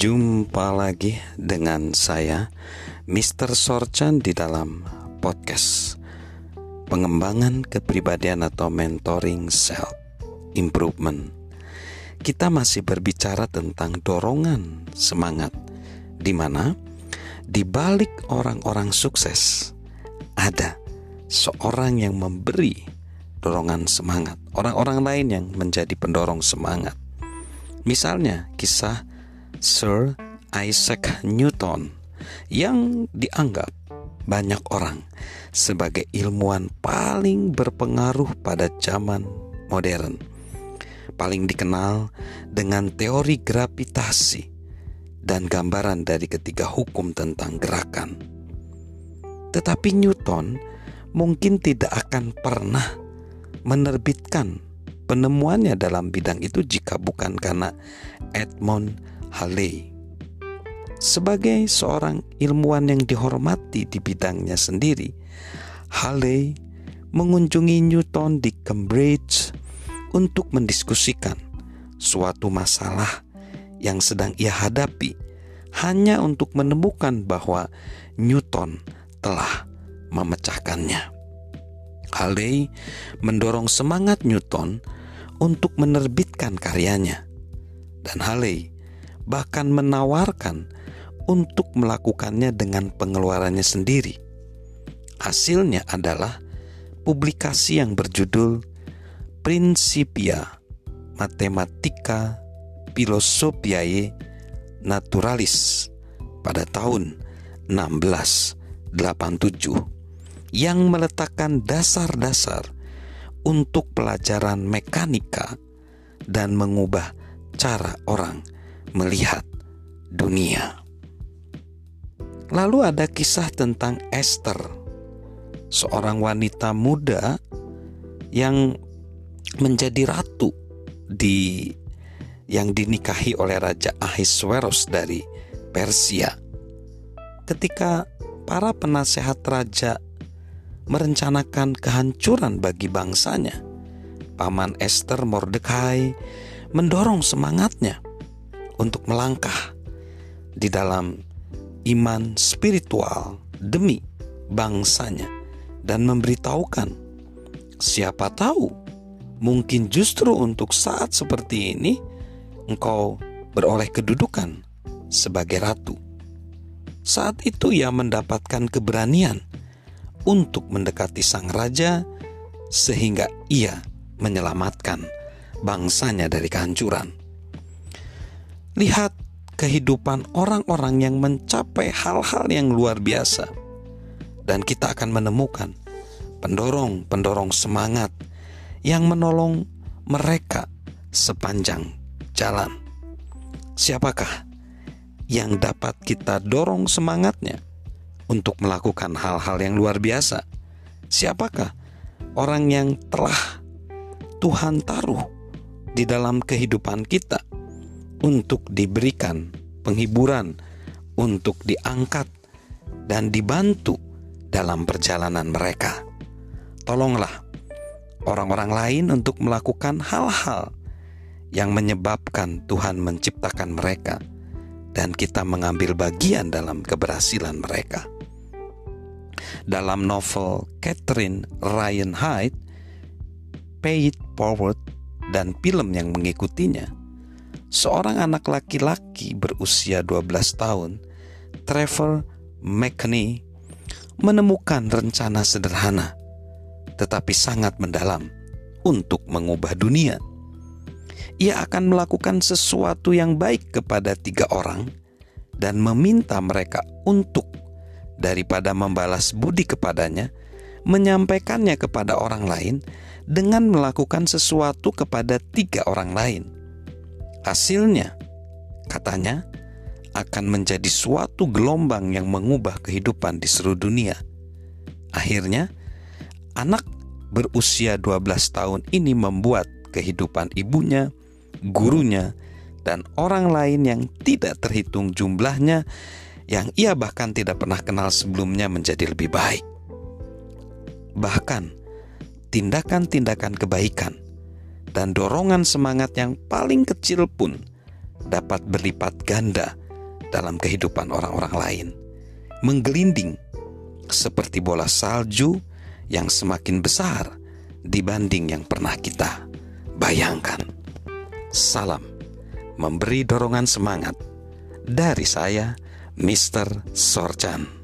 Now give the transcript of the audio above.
Jumpa lagi dengan saya Mr. Sorchan di dalam podcast Pengembangan kepribadian atau mentoring self improvement Kita masih berbicara tentang dorongan semangat di mana di balik orang-orang sukses ada seorang yang memberi dorongan semangat, orang-orang lain yang menjadi pendorong semangat. Misalnya kisah Sir Isaac Newton yang dianggap banyak orang sebagai ilmuwan paling berpengaruh pada zaman modern. Paling dikenal dengan teori gravitasi dan gambaran dari ketiga hukum tentang gerakan. Tetapi Newton mungkin tidak akan pernah menerbitkan penemuannya dalam bidang itu jika bukan karena Edmond Halley. Sebagai seorang ilmuwan yang dihormati di bidangnya sendiri, Halley mengunjungi Newton di Cambridge untuk mendiskusikan suatu masalah yang sedang ia hadapi hanya untuk menemukan bahwa Newton telah memecahkannya. Halley mendorong semangat Newton untuk menerbitkan karyanya. Dan Halley bahkan menawarkan untuk melakukannya dengan pengeluarannya sendiri. Hasilnya adalah publikasi yang berjudul Principia Mathematica Philosophiae Naturalis pada tahun 1687 yang meletakkan dasar-dasar untuk pelajaran mekanika dan mengubah cara orang melihat dunia. Lalu ada kisah tentang Esther, seorang wanita muda yang menjadi ratu di yang dinikahi oleh Raja Ahasuerus dari Persia. Ketika para penasehat raja merencanakan kehancuran bagi bangsanya, paman Esther Mordekai mendorong semangatnya untuk melangkah di dalam iman spiritual demi bangsanya dan memberitahukan siapa tahu mungkin justru untuk saat seperti ini engkau beroleh kedudukan sebagai ratu. Saat itu ia mendapatkan keberanian untuk mendekati sang raja sehingga ia menyelamatkan bangsanya dari kehancuran. Lihat kehidupan orang-orang yang mencapai hal-hal yang luar biasa, dan kita akan menemukan pendorong-pendorong semangat yang menolong mereka sepanjang jalan. Siapakah yang dapat kita dorong semangatnya untuk melakukan hal-hal yang luar biasa? Siapakah orang yang telah Tuhan taruh di dalam kehidupan kita? Untuk diberikan penghiburan, untuk diangkat dan dibantu dalam perjalanan mereka. Tolonglah orang-orang lain untuk melakukan hal-hal yang menyebabkan Tuhan menciptakan mereka dan kita mengambil bagian dalam keberhasilan mereka. Dalam novel Catherine Ryan Hyde, Pay It Forward dan film yang mengikutinya, seorang anak laki-laki berusia 12 tahun, Trevor McKinney, menemukan rencana sederhana tetapi sangat mendalam untuk mengubah dunia. Ia akan melakukan sesuatu yang baik kepada tiga orang dan meminta mereka untuk daripada membalas budi kepadanya, menyampaikannya kepada orang lain dengan melakukan sesuatu kepada tiga orang lain. Hasilnya, katanya, akan menjadi suatu gelombang yang mengubah kehidupan di seluruh dunia. Akhirnya, anak berusia 12 tahun ini membuat kehidupan ibunya, gurunya, dan orang lain yang tidak terhitung jumlahnya yang ia bahkan tidak pernah kenal sebelumnya menjadi lebih baik. Bahkan tindakan-tindakan kebaikan dan dorongan semangat yang paling kecil pun dapat berlipat ganda dalam kehidupan orang-orang lain, menggelinding seperti bola salju yang semakin besar dibanding yang pernah kita bayangkan. Salam memberi dorongan semangat dari saya, Mr. Sorchan.